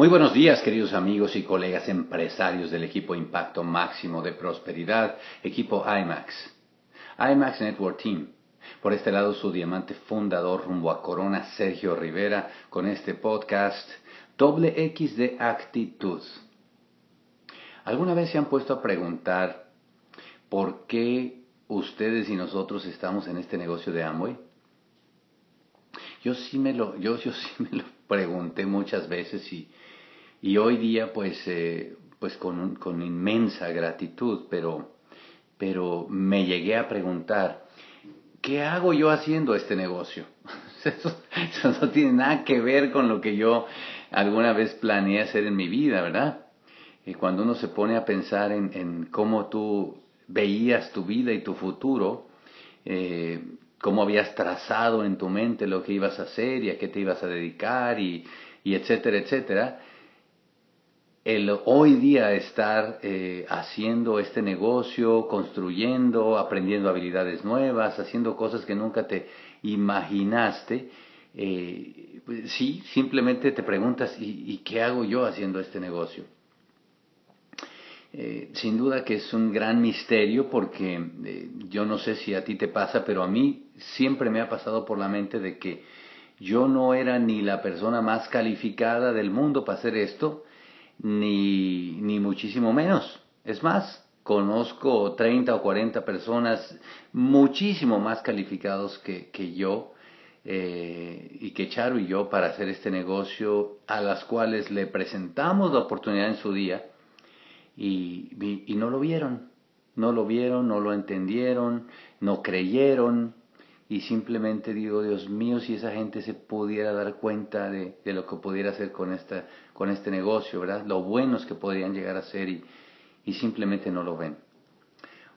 Muy buenos días, queridos amigos y colegas empresarios del equipo Impacto Máximo de Prosperidad, equipo IMAX. IMAX Network Team. Por este lado, su diamante fundador rumbo a Corona, Sergio Rivera, con este podcast Doble X de Actitud. ¿Alguna vez se han puesto a preguntar por qué ustedes y nosotros estamos en este negocio de Amway? Yo sí me lo, yo, yo sí me lo pregunté muchas veces y, y hoy día pues, eh, pues con, con, inmensa gratitud, pero, pero me llegué a preguntar, ¿qué hago yo haciendo este negocio? Eso, no tiene nada que ver con lo que yo alguna vez planeé hacer en mi vida, ¿verdad? Y cuando uno se pone a pensar en, en cómo tú veías tu vida y tu futuro, eh, cómo habías trazado en tu mente lo que ibas a hacer y a qué te ibas a dedicar y, y etcétera, etcétera. El hoy día estar eh, haciendo este negocio, construyendo, aprendiendo habilidades nuevas, haciendo cosas que nunca te imaginaste, eh, sí, simplemente te preguntas, ¿y, ¿y qué hago yo haciendo este negocio? Eh, sin duda que es un gran misterio porque yo no sé si a ti te pasa, pero a mí siempre me ha pasado por la mente de que yo no era ni la persona más calificada del mundo para hacer esto, ni, ni muchísimo menos. Es más, conozco 30 o 40 personas muchísimo más calificados que, que yo eh, y que Charo y yo para hacer este negocio, a las cuales le presentamos la oportunidad en su día y, y, no lo vieron, no lo vieron, no lo entendieron, no creyeron y simplemente digo, Dios mío, si esa gente se pudiera dar cuenta de, de lo que pudiera hacer con, esta, con este negocio, ¿verdad? Lo buenos que podrían llegar a ser y, y simplemente no lo ven.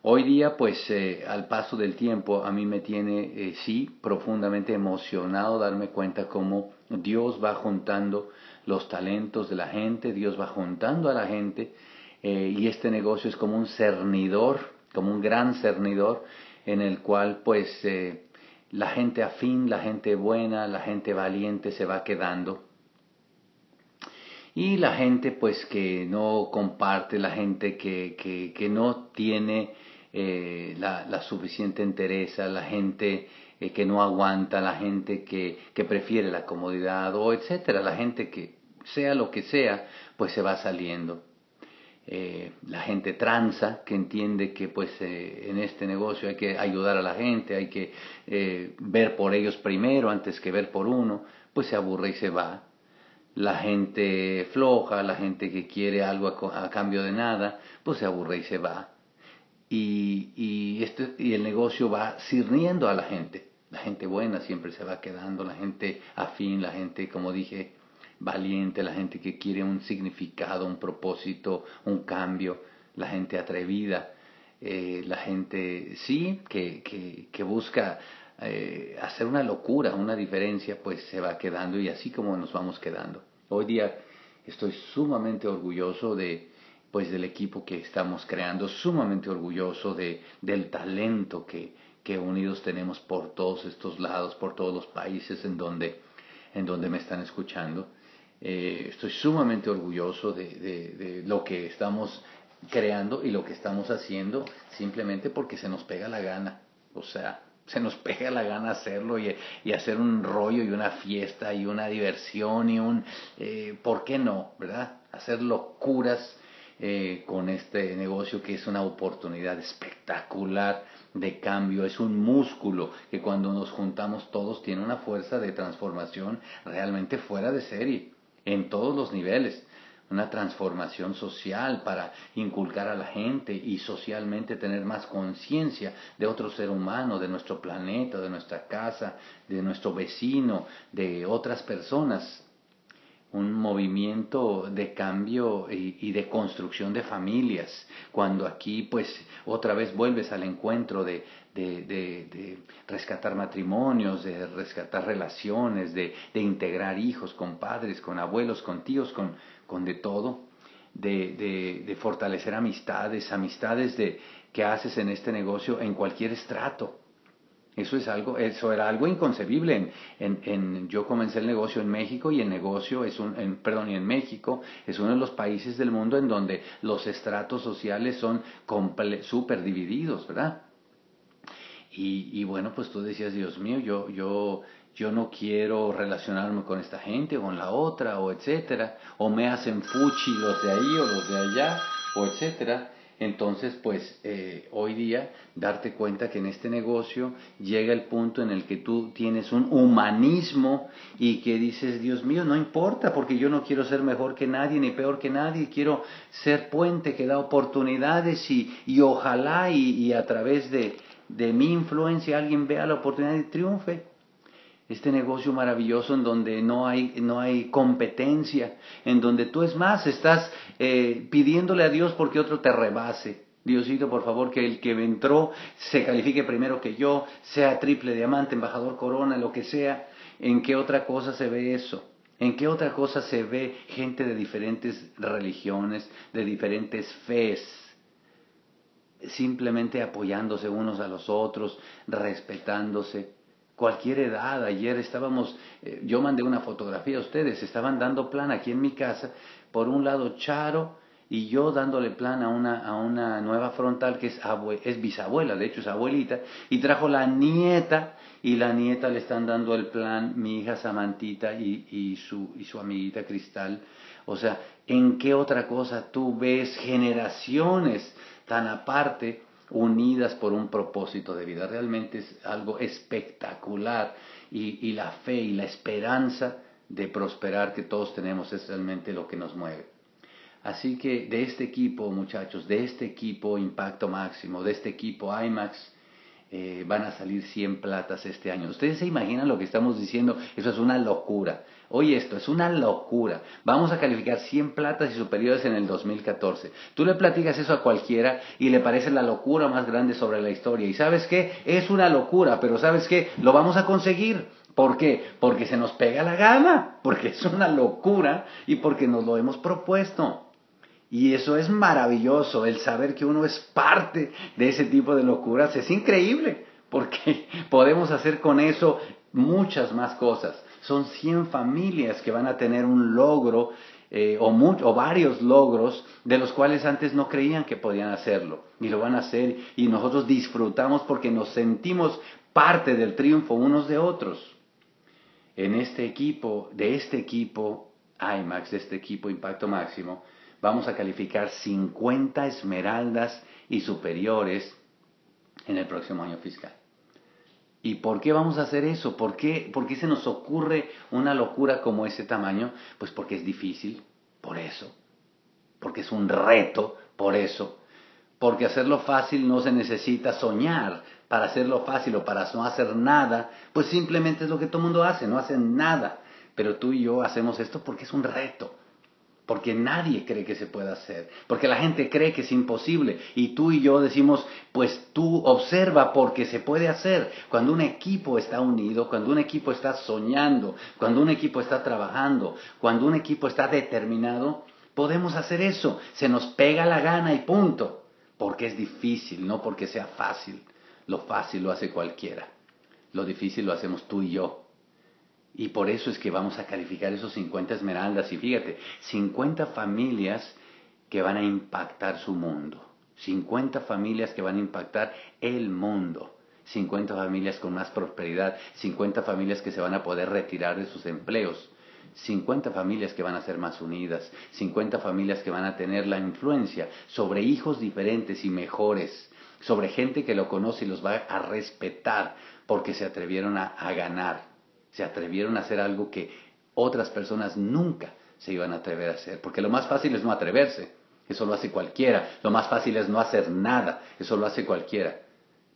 Hoy día, pues eh, al paso del tiempo, a mí me tiene, eh, sí, profundamente emocionado darme cuenta cómo Dios va juntando los talentos de la gente, Dios va juntando a la gente eh, y este negocio es como un cernidor, como un gran cernidor en el cual pues la gente afín, la gente buena, la gente valiente se va quedando. Y la gente pues que no comparte, la gente que, que, que no tiene eh, la, suficiente entereza, la gente eh, que no aguanta, la gente que, que prefiere la comodidad o etcétera, la gente que sea lo que sea, pues se va saliendo. Eh, la gente tranza, que entiende que pues eh, en este negocio hay que ayudar a la gente, hay que eh, ver por ellos primero antes que ver por uno, pues se aburre y se va. La gente floja, la gente que quiere algo a, cambio de nada, pues se aburre y se va. Y, y, este, y el negocio va sirviendo a la gente. La gente buena siempre se va quedando, la gente afín, la gente, como dije, valiente, la gente que quiere un significado, un propósito, un cambio, la gente atrevida, eh, la gente, sí, que, que, que busca eh, hacer una locura, una diferencia, pues se va quedando y así como nos vamos quedando. Hoy día estoy sumamente orgulloso de pues del equipo que estamos creando, sumamente orgulloso de, del talento que, que unidos tenemos por todos estos lados, por todos los países en donde, en donde me están escuchando. Eh, estoy sumamente orgulloso de, de, lo que estamos creando y lo que estamos haciendo simplemente porque se nos pega la gana. O sea, se nos pega la gana hacerlo y, hacer un rollo y una fiesta y una diversión y un... Eh, ¿Por qué no? ¿Verdad? Hacer locuras eh, con este negocio que es una oportunidad espectacular de cambio, es un músculo que cuando nos juntamos todos tiene una fuerza de transformación realmente fuera de serie en todos los niveles, una transformación social para inculcar a la gente y socialmente tener más conciencia de otro ser humano, de nuestro planeta, de nuestra casa, de nuestro vecino, de otras personas. Un movimiento de cambio y, de construcción de familias, cuando aquí pues otra vez vuelves al encuentro de, de, de, rescatar matrimonios, de rescatar relaciones, de, integrar hijos con padres, con abuelos, con tíos, con, con de todo, de, fortalecer amistades, amistades de, que haces en este negocio en cualquier estrato. Eso es algo, eso era algo inconcebible. En, en, yo comencé el negocio en México y el negocio es un, en, perdón, y en México es uno de los países del mundo en donde los estratos sociales son súper divididos, ¿verdad? Y, y, bueno, pues tú decías, Dios mío, yo, yo, yo no quiero relacionarme con esta gente o con la otra, o etcétera, o me hacen fuchi los de ahí o los de allá, o etcétera. Entonces, pues eh, hoy día darte cuenta que en este negocio llega el punto en el que tú tienes un humanismo y que dices, Dios mío, no importa porque yo no quiero ser mejor que nadie ni peor que nadie, quiero ser puente que da oportunidades y, y ojalá y, y a través de, de mi influencia alguien vea la oportunidad y triunfe este negocio maravilloso en donde no hay, no hay competencia, en donde tú es más, estás eh, pidiéndole a Dios porque otro te rebase. Diosito, por favor, que el que entró se califique primero que yo, sea triple diamante, embajador corona, lo que sea. ¿En qué otra cosa se ve eso? ¿En qué otra cosa se ve gente de diferentes religiones, de diferentes fes? Simplemente apoyándose unos a los otros, respetándose cualquier edad. Ayer estábamos, eh, yo mandé una fotografía a ustedes, estaban dando plan aquí en mi casa, por un lado Charo y yo dándole plan a una, a una nueva frontal que es, es bisabuela, de hecho es abuelita, y trajo la nieta y la nieta le están dando el plan mi hija Samantita y, y, su, y su amiguita Cristal. O sea, ¿en qué otra cosa tú ves generaciones tan aparte? Unidas por un propósito de vida. Realmente es algo espectacular y, y, la fe y la esperanza de prosperar que todos tenemos es realmente lo que nos mueve. Así que de este equipo, muchachos, de este equipo Impacto Máximo, de este equipo IMAX, eh, van a salir 100 platas este año. ¿Ustedes se imaginan lo que estamos diciendo? Eso es una locura. Oye, esto es una locura. Vamos a calificar 100 platas y superiores en el 2014. Tú le platicas eso a cualquiera y le parece la locura más grande sobre la historia. Y sabes qué? Es una locura, pero sabes qué? Lo vamos a conseguir. ¿Por qué? Porque se nos pega la gana, porque es una locura y porque nos lo hemos propuesto. Y eso es maravilloso, el saber que uno es parte de ese tipo de locuras es increíble, porque podemos hacer con eso muchas más cosas. Son 100 familias que van a tener un logro eh, o, o varios logros de los cuales antes no creían que podían hacerlo. Y lo van a hacer y nosotros disfrutamos porque nos sentimos parte del triunfo unos de otros. En este equipo, de este equipo IMAX, de este equipo Impacto Máximo, vamos a calificar 50 esmeraldas y superiores en el próximo año fiscal. ¿Y por qué vamos a hacer eso? ¿Por qué, ¿Por qué se nos ocurre una locura como ese tamaño? Pues porque es difícil, por eso. Porque es un reto, por eso. Porque hacerlo fácil no se necesita soñar. Para hacerlo fácil o para no hacer nada, pues simplemente es lo que todo el mundo hace, no hacen nada. Pero tú y yo hacemos esto porque es un reto porque nadie cree que se pueda hacer, porque la gente cree que es imposible y tú y yo decimos, pues tú observa porque se puede hacer. Cuando un equipo está unido, cuando un equipo está soñando, cuando un equipo está trabajando, cuando un equipo está determinado, podemos hacer eso. Se nos pega la gana y punto, porque es difícil, no porque sea fácil. Lo fácil lo hace cualquiera, lo difícil lo hacemos tú y yo. Y por eso es que vamos a calificar esos 50 esmeraldas. Y fíjate, 50 familias que van a impactar su mundo. 50 familias que van a impactar el mundo. 50 familias con más prosperidad. 50 familias que se van a poder retirar de sus empleos. 50 familias que van a ser más unidas. 50 familias que van a tener la influencia sobre hijos diferentes y mejores. Sobre gente que lo conoce y los va a respetar porque se atrevieron a, a ganar se atrevieron a hacer algo que otras personas nunca se iban a atrever a hacer. Porque lo más fácil es no atreverse. Eso lo hace cualquiera. Lo más fácil es no hacer nada. Eso lo hace cualquiera.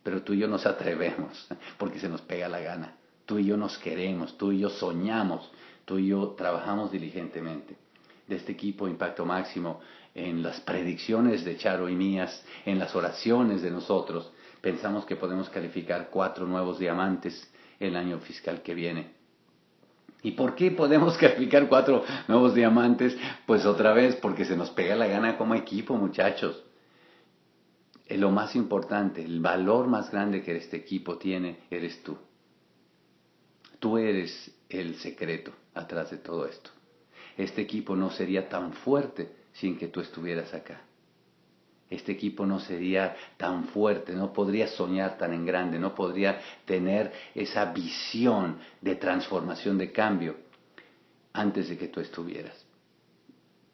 Pero tú y yo nos atrevemos porque se nos pega la gana. Tú y yo nos queremos. Tú y yo soñamos. Tú y yo trabajamos diligentemente. De este equipo Impacto Máximo, en las predicciones de Charo y mías, en las oraciones de nosotros, pensamos que podemos calificar cuatro nuevos diamantes el año fiscal que viene. ¿Y por qué podemos calificar cuatro nuevos diamantes? Pues otra vez, porque se nos pega la gana como equipo, muchachos. lo más importante, el valor más grande que este equipo tiene, eres tú. Tú eres el secreto atrás de todo esto. Este equipo no sería tan fuerte sin que tú estuvieras acá. Este equipo no sería tan fuerte, no podría soñar tan en grande, no podría tener esa visión de transformación, de cambio, antes de que tú estuvieras.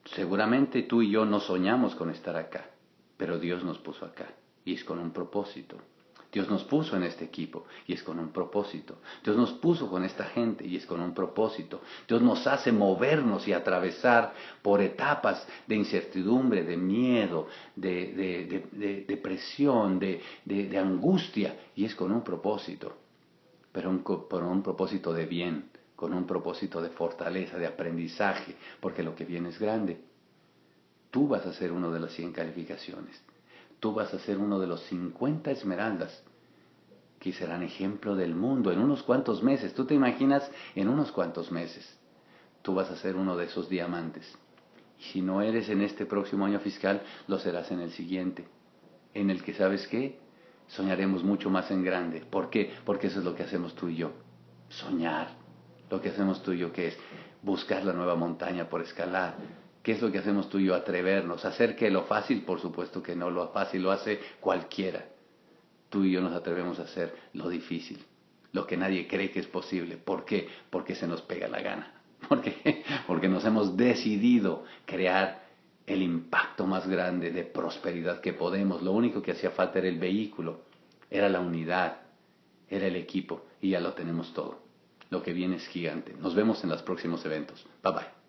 Seguramente tú y yo no soñamos con estar acá, pero Dios nos puso acá y es con un propósito. Dios nos puso en este equipo y es con un propósito. Dios nos puso con esta gente y es con un propósito. Dios nos hace movernos y atravesar por etapas de incertidumbre, de miedo, de, depresión, de, angustia y es con un propósito, pero por un propósito de bien, con un propósito de fortaleza, de aprendizaje, porque lo que viene es grande. Tú vas a ser uno de las 100 calificaciones tú vas a ser uno de los 50 esmeraldas que serán ejemplo del mundo en unos cuantos meses. Tú te imaginas en unos cuantos meses. Tú vas a ser uno de esos diamantes. Y si no eres en este próximo año fiscal, lo serás en el siguiente. En el que, ¿sabes qué? Soñaremos mucho más en grande. ¿Por qué? Porque eso es lo que hacemos tú y yo. Soñar. Lo que hacemos tú y yo, que es buscar la nueva montaña por escalar ¿Qué es lo que hacemos tú y yo? Atrevernos. Hacer que lo fácil, por supuesto que no, lo fácil lo hace cualquiera. Tú y yo nos atrevemos a hacer lo difícil, lo que nadie cree que es posible. ¿Por qué? Porque se nos pega la gana. Porque, porque nos hemos decidido crear el impacto más grande de prosperidad que podemos. Lo único que hacía falta era el vehículo, era la unidad, era el equipo y ya lo tenemos todo. Lo que viene es gigante. Nos vemos en los próximos eventos. Bye bye.